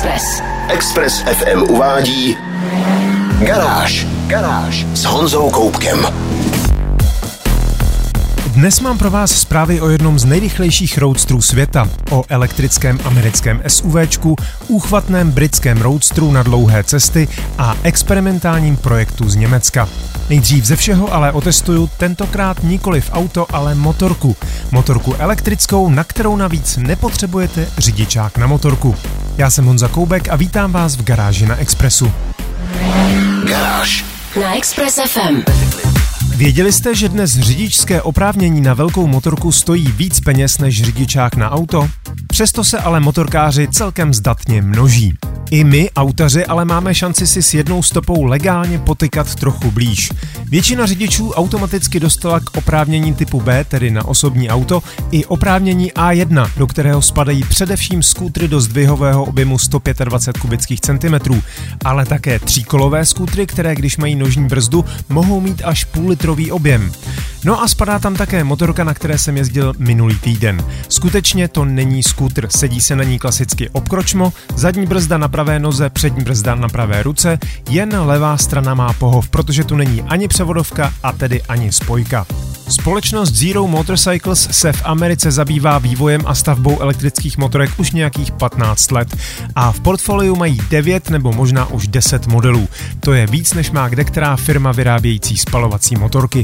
Express. Express FM uvádí Garáž. Garáž s Honzou Koupkem. Dnes mám pro vás zprávy o jednom z nejrychlejších roadstrů světa, o elektrickém americkém SUVčku, úchvatném britském roadstru na dlouhé cesty a experimentálním projektu z Německa. Nejdřív ze všeho ale otestuju tentokrát nikoli v auto, ale motorku. Motorku elektrickou, na kterou navíc nepotřebujete řidičák na motorku. Já jsem Honza Koubek a vítám vás v garáži na Expressu. Garáž. Na Express FM. Věděli jste, že dnes řidičské oprávnění na velkou motorku stojí víc peněz než řidičák na auto? Přesto se ale motorkáři celkem zdatně množí. I my, autaři, ale máme šanci si s jednou stopou legálně potykat trochu blíž. Většina řidičů automaticky dostala k oprávnění typu B, tedy na osobní auto, i oprávnění A1, do kterého spadají především skútry do zdvihového objemu 125 kubických centimetrů, ale také tříkolové skútry, které když mají nožní brzdu, mohou mít až půl litrový objem. No a spadá tam také motorka, na které jsem jezdil minulý týden. Skutečně to není skútr, sedí se na ní klasicky obkročmo, zadní brzda na pravé noze, přední brzda na pravé ruce, jen levá strana má pohov, protože tu není ani převodovka a tedy ani spojka. Společnost Zero Motorcycles se v Americe zabývá vývojem a stavbou elektrických motorek už nějakých 15 let a v portfoliu mají 9 nebo možná už 10 modelů. To je víc, než má kde která firma vyrábějící spalovací motorky.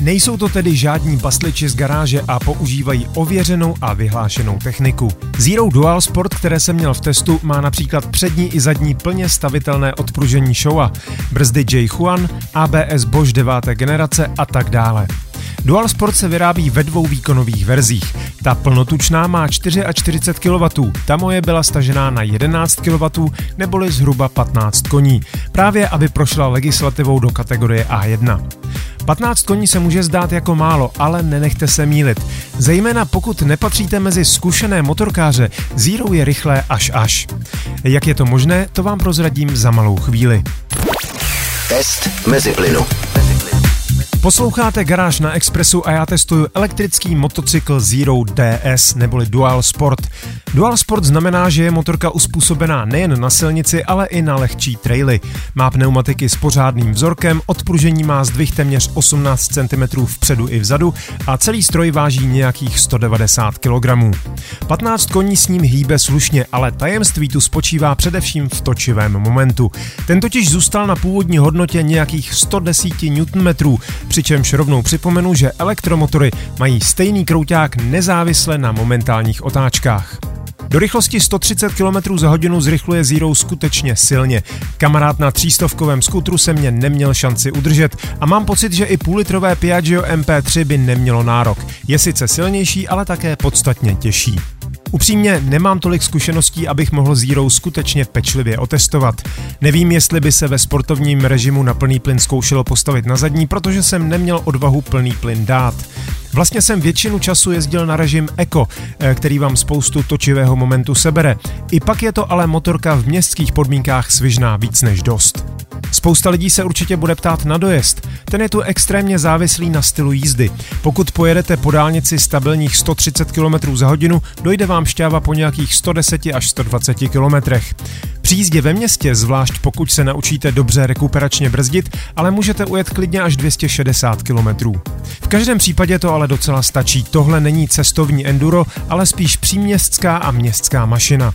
Nejsou to tedy žádní basliči z garáže a používají ověřenou a vyhlášenou techniku. Zero Dual Sport, které jsem měl v testu, má například přední i zadní plně stavitelné odpružení Showa, brzdy J. Huan, ABS Bosch 9. generace a tak dále. Dual Sport se vyrábí ve dvou výkonových verzích. Ta plnotučná má 44 kW, ta moje byla stažená na 11 kW neboli zhruba 15 koní, právě aby prošla legislativou do kategorie A1. 15 koní se může zdát jako málo, ale nenechte se mílit. Zejména pokud nepatříte mezi zkušené motorkáře, Zero je rychlé až až. Jak je to možné, to vám prozradím za malou chvíli. Test mezi plynu. Posloucháte Garáž na Expressu a já testuju elektrický motocykl Zero DS neboli Dual Sport. Dual Sport znamená, že je motorka uspůsobená nejen na silnici, ale i na lehčí traily. Má pneumatiky s pořádným vzorkem, odpružení má zdvih téměř 18 cm vpředu i vzadu a celý stroj váží nějakých 190 kg. 15 koní s ním hýbe slušně, ale tajemství tu spočívá především v točivém momentu. Ten totiž zůstal na původní hodnotě nějakých 110 Nm, přičemž rovnou připomenu, že elektromotory mají stejný krouták nezávisle na momentálních otáčkách. Do rychlosti 130 km za hodinu zrychluje Zero skutečně silně. Kamarád na třístovkovém skutru se mě neměl šanci udržet a mám pocit, že i půllitrové Piaggio MP3 by nemělo nárok. Je sice silnější, ale také podstatně těžší. Upřímně nemám tolik zkušeností, abych mohl Zero skutečně pečlivě otestovat. Nevím, jestli by se ve sportovním režimu na plný plyn zkoušelo postavit na zadní, protože jsem neměl odvahu plný plyn dát. Vlastně jsem většinu času jezdil na režim Eco, eh, který vám spoustu točivého momentu sebere. I pak je to ale motorka v městských podmínkách svižná víc než dost. Spousta lidí se určitě bude ptát na dojezd. Ten je tu extrémně závislý na stylu jízdy. Pokud pojedete po dálnici stabilních 130 km za hodinu, dojde vám šťáva po nějakých 110 až 120 km. Při jízdě ve městě, zvlášť pokud se naučíte dobře rekuperačně brzdit, ale můžete ujet klidně až 260 km. Každém případě to ale docela stačí. Tohle není cestovní enduro, ale spíš příměstská a městská mašina.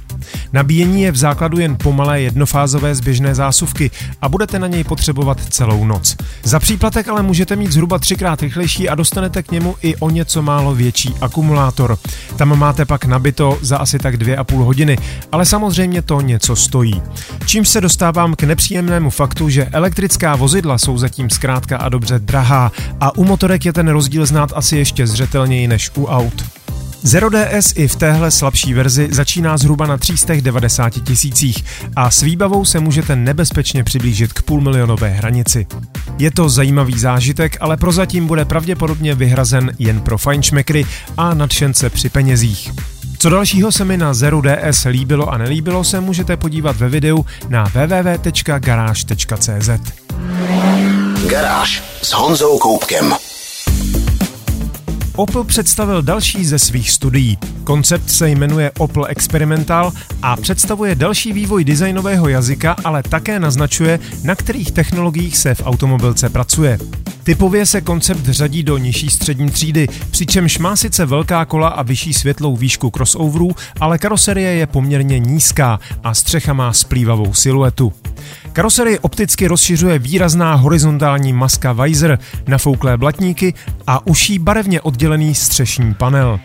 Nabíjení je v základu jen pomalé jednofázové zběžné zásuvky a budete na něj potřebovat celou noc. Za příplatek ale můžete mít zhruba třikrát rychlejší a dostanete k němu i o něco málo větší akumulátor. Tam máte pak nabito za asi tak dvě a půl hodiny, ale samozřejmě to něco stojí. Čímž se dostávám k nepříjemnému faktu, že elektrická vozidla jsou zatím zkrátka a dobře drahá a u motorek je ten rozdíl znát asi ještě zřetelněji než u aut. Zero DS i v téhle slabší verzi začíná zhruba na 390 tisících a s výbavou se můžete nebezpečně přiblížit k půlmilionové hranici. Je to zajímavý zážitek, ale prozatím bude pravděpodobně vyhrazen jen pro fajnšmekry a nadšence při penězích. Co dalšího se mi na Zero DS líbilo a nelíbilo, se můžete podívat ve videu na Opel představil další ze svých studií. Koncept se jmenuje Opel Experimental a představuje další vývoj designového jazyka, ale také naznačuje, na kterých technologiích se v automobilce pracuje. Typově se koncept řadí do nižší střední třídy, přičemž má sice velká kola a vyšší světlou výšku crossoverů, ale karoserie je poměrně nízká a střecha má splývavou siluetu. Karoserii opticky rozšiřuje výrazná horizontální maska Weiser, nafouklé blatníky a uší barevně oddělený střešní panel.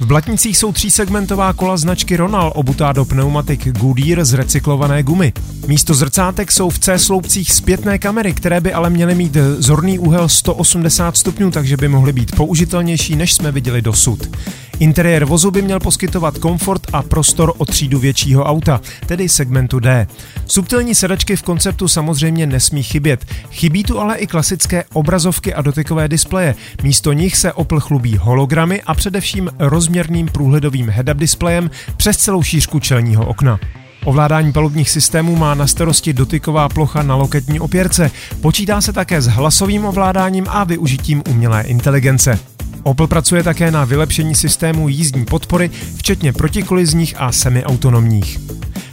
V blatnicích jsou třísegmentová kola značky Ronal obutá do pneumatik Goodyear z recyklované gumy. Místo zrcátek jsou v C sloupcích zpětné kamery, které by ale měly mít zorný úhel 180 stupňů, takže by mohly být použitelnější, než jsme viděli dosud. Interiér vozu by měl poskytovat komfort a prostor o třídu většího auta, tedy segmentu D. Subtilní sedačky v konceptu samozřejmě nesmí chybět. Chybí tu ale i klasické obrazovky a dotykové displeje. Místo nich se Opel chlubí hologramy a především rozměrným průhledovým head-up displejem přes celou šířku čelního okna. Ovládání palubních systémů má na starosti dotyková plocha na loketní opěrce. Počítá se také s hlasovým ovládáním a využitím umělé inteligence. Opel pracuje také na vylepšení systému jízdní podpory, včetně protikolizních a semiautonomních.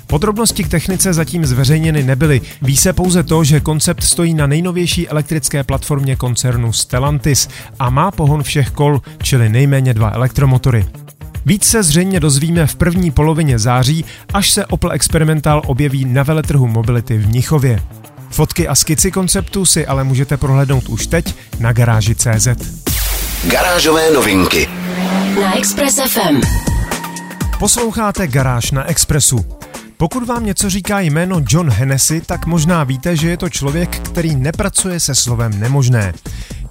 Podrobnosti k technice zatím zveřejněny nebyly. Ví se pouze to, že koncept stojí na nejnovější elektrické platformě koncernu Stellantis a má pohon všech kol, čili nejméně dva elektromotory. Víc se zřejmě dozvíme v první polovině září, až se Opel Experimental objeví na veletrhu Mobility v Mnichově. Fotky a skici konceptu si ale můžete prohlédnout už teď na garáži CZ. Garážové novinky na Express FM. Posloucháte Garáž na Expressu. Pokud vám něco říká jméno John Hennessy, tak možná víte, že je to člověk, který nepracuje se slovem nemožné.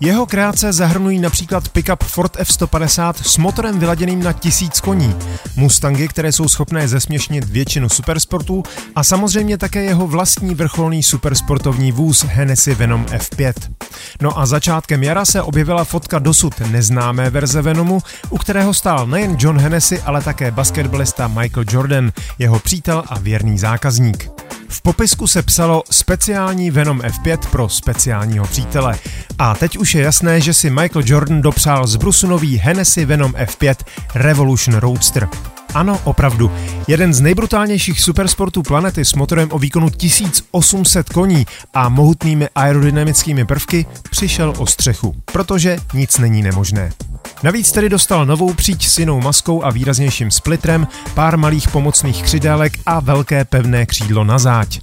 Jeho kreace zahrnují například pickup Ford F-150 s motorem vyladěným na tisíc koní, Mustangy, které jsou schopné zesměšnit většinu supersportů a samozřejmě také jeho vlastní vrcholný supersportovní vůz Hennessy Venom F5. No a začátkem jara se objevila fotka dosud neznámé verze Venomu, u kterého stál nejen John Hennessy, ale také basketbalista Michael Jordan, jeho přítel a věrný zákazník. V popisku se psalo speciální Venom F5 pro speciálního přítele. A teď už je jasné, že si Michael Jordan dopřál zbrusunový Hennessy Venom F5 Revolution Roadster. Ano, opravdu. Jeden z nejbrutálnějších supersportů planety s motorem o výkonu 1800 koní a mohutnými aerodynamickými prvky přišel o střechu, protože nic není nemožné. Navíc tedy dostal novou příč s jinou maskou a výraznějším splitrem, pár malých pomocných křidélek a velké pevné křídlo na záď.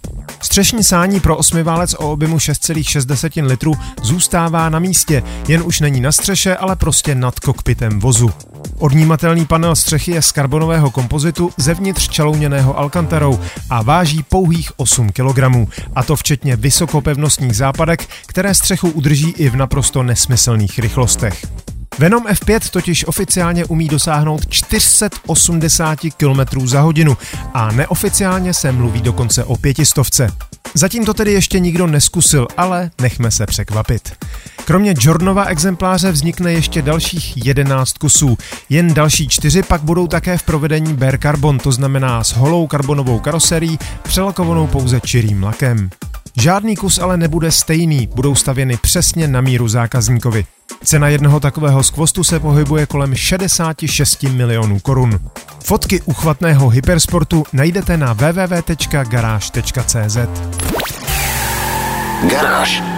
Střešní sání pro osmiválec o objemu 6,6 litrů zůstává na místě, jen už není na střeše, ale prostě nad kokpitem vozu. Odnímatelný panel střechy je z karbonového kompozitu zevnitř čalouněného alkantarou a váží pouhých 8 kg, a to včetně vysokopevnostních západek, které střechu udrží i v naprosto nesmyslných rychlostech. Venom F5 totiž oficiálně umí dosáhnout 480 km za hodinu a neoficiálně se mluví dokonce o pětistovce. Zatím to tedy ještě nikdo neskusil, ale nechme se překvapit. Kromě Jordanova exempláře vznikne ještě dalších 11 kusů. Jen další čtyři pak budou také v provedení Bear Carbon, to znamená s holou karbonovou karoserií, přelakovanou pouze čirým lakem. Žádný kus ale nebude stejný, budou stavěny přesně na míru zákazníkovi. Cena jednoho takového skvostu se pohybuje kolem 66 milionů korun. Fotky uchvatného hypersportu najdete na www.garage.cz. Garáž.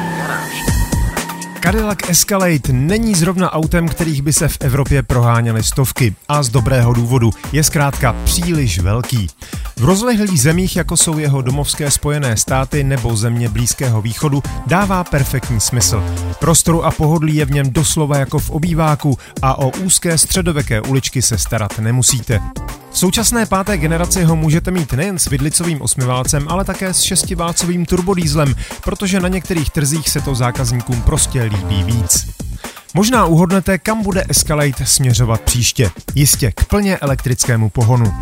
Cadillac Escalade není zrovna autem, kterých by se v Evropě proháněly stovky. A z dobrého důvodu. Je zkrátka příliš velký. V rozlehlých zemích, jako jsou jeho domovské spojené státy nebo země Blízkého východu, dává perfektní smysl. Prostoru a pohodlí je v něm doslova jako v obýváku a o úzké středověké uličky se starat nemusíte. V současné páté generaci ho můžete mít nejen s vidlicovým osmiválcem, ale také s šestiválcovým turbodýzlem, protože na některých trzích se to zákazníkům prostě líbí víc. Možná uhodnete, kam bude Escalade směřovat příště. Jistě k plně elektrickému pohonu.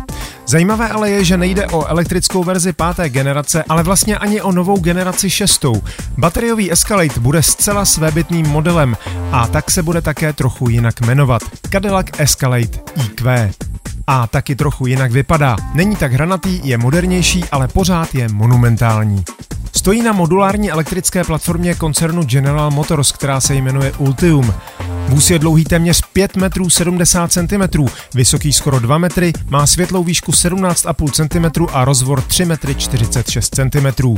Zajímavé ale je, že nejde o elektrickou verzi páté generace, ale vlastně ani o novou generaci šestou. Bateriový Escalade bude zcela svébytným modelem a tak se bude také trochu jinak jmenovat. Cadillac Escalade EQ. A taky trochu jinak vypadá. Není tak hranatý, je modernější, ale pořád je monumentální. Stojí na modulární elektrické platformě koncernu General Motors, která se jmenuje Ultium. Vůz je dlouhý téměř 5 metrů 70 cm, vysoký skoro 2 metry, má světlou výšku 17,5 cm a rozvor 3 metry 46 cm.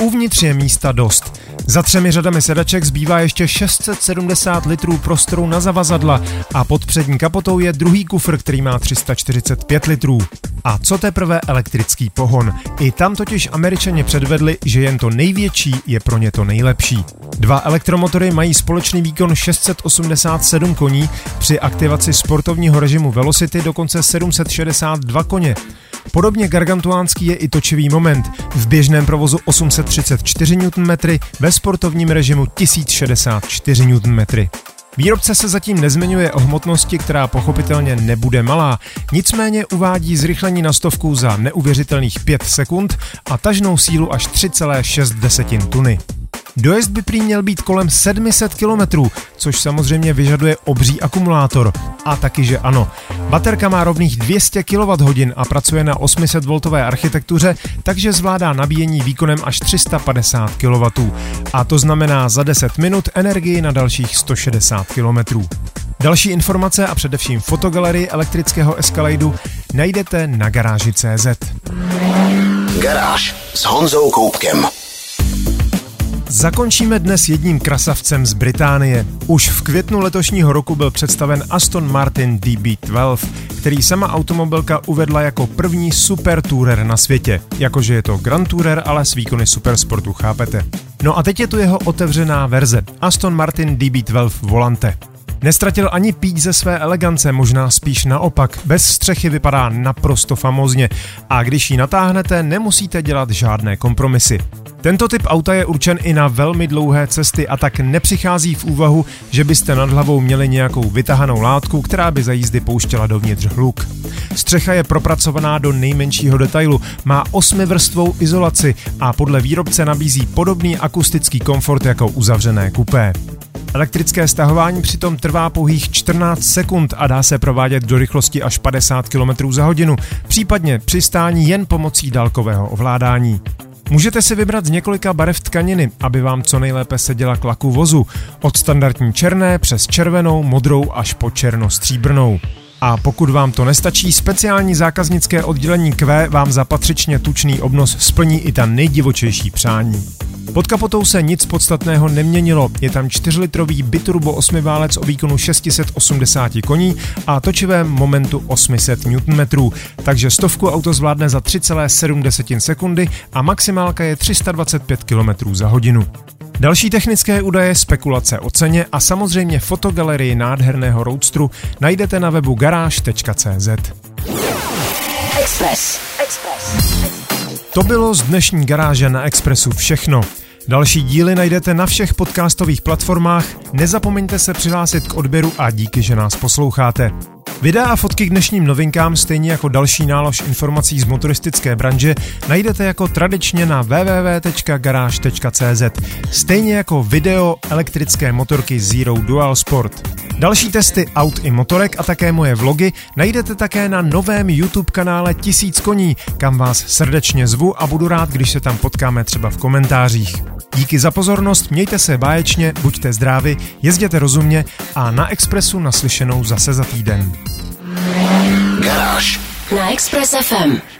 Uvnitř je místa dost. Za třemi řadami sedaček zbývá ještě 670 litrů prostoru na zavazadla a pod přední kapotou je druhý kufr, který má 345 litrů. A co teprve elektrický pohon? I tam totiž američani předvedli, že jen to největší je pro ně to nejlepší. Dva elektromotory mají společný výkon 687 koní, při aktivaci sportovního režimu Velocity dokonce 762 koně. Podobně gargantuánský je i točivý moment. V běžném provozu 834 Nm, ve sportovním režimu 1064 Nm. Výrobce se zatím nezmiňuje o hmotnosti, která pochopitelně nebude malá, nicméně uvádí zrychlení na stovku za neuvěřitelných 5 sekund a tažnou sílu až 3,6 tuny. Dojezd by prý měl být kolem 700 km, což samozřejmě vyžaduje obří akumulátor. A taky, že ano. Baterka má rovných 200 kWh a pracuje na 800 V architektuře, takže zvládá nabíjení výkonem až 350 kW. A to znamená za 10 minut energii na dalších 160 km. Další informace a především fotogalerii elektrického Escaladu najdete na garáži.cz. Garáž s Honzou Koupkem. Zakončíme dnes jedním krasavcem z Británie. Už v květnu letošního roku byl představen Aston Martin DB12, který sama automobilka uvedla jako první super tourer na světě. Jakože je to Grand Tourer, ale s výkony supersportu, chápete? No a teď je tu jeho otevřená verze, Aston Martin DB12 Volante. Nestratil ani píť ze své elegance, možná spíš naopak. Bez střechy vypadá naprosto famózně a když ji natáhnete, nemusíte dělat žádné kompromisy. Tento typ auta je určen i na velmi dlouhé cesty a tak nepřichází v úvahu, že byste nad hlavou měli nějakou vytahanou látku, která by za jízdy pouštěla dovnitř hluk. Střecha je propracovaná do nejmenšího detailu, má osmivrstvou izolaci a podle výrobce nabízí podobný akustický komfort jako uzavřené kupé. Elektrické stahování přitom trvá pouhých 14 sekund a dá se provádět do rychlosti až 50 km za hodinu, případně přistání jen pomocí dálkového ovládání. Můžete si vybrat z několika barev tkaniny, aby vám co nejlépe seděla k laku vozu, od standardní černé přes červenou, modrou až po černostříbrnou. A pokud vám to nestačí, speciální zákaznické oddělení Q vám za patřičně tučný obnos splní i ta nejdivočejší přání. Pod kapotou se nic podstatného neměnilo. Je tam 4-litrový biturbo 8 válec o výkonu 680 koní a točivém momentu 800 Nm, takže stovku auto zvládne za 3,7 sekundy a maximálka je 325 km za hodinu. Další technické údaje, spekulace o ceně a samozřejmě fotogalerii nádherného roadstru najdete na webu garáž.cz. Express. Express. To bylo z dnešní garáže na Expressu všechno. Další díly najdete na všech podcastových platformách. Nezapomeňte se přihlásit k odběru a díky, že nás posloucháte. Videa a fotky k dnešním novinkám, stejně jako další nálož informací z motoristické branže, najdete jako tradičně na www.garage.cz, stejně jako video elektrické motorky Zero Dual Sport. Další testy aut i motorek a také moje vlogy najdete také na novém YouTube kanále Tisíc koní, kam vás srdečně zvu a budu rád, když se tam potkáme třeba v komentářích. Díky za pozornost, mějte se báječně, buďte zdraví, jezděte rozumně a na Expressu naslyšenou zase za týden. Garáž na Express FM.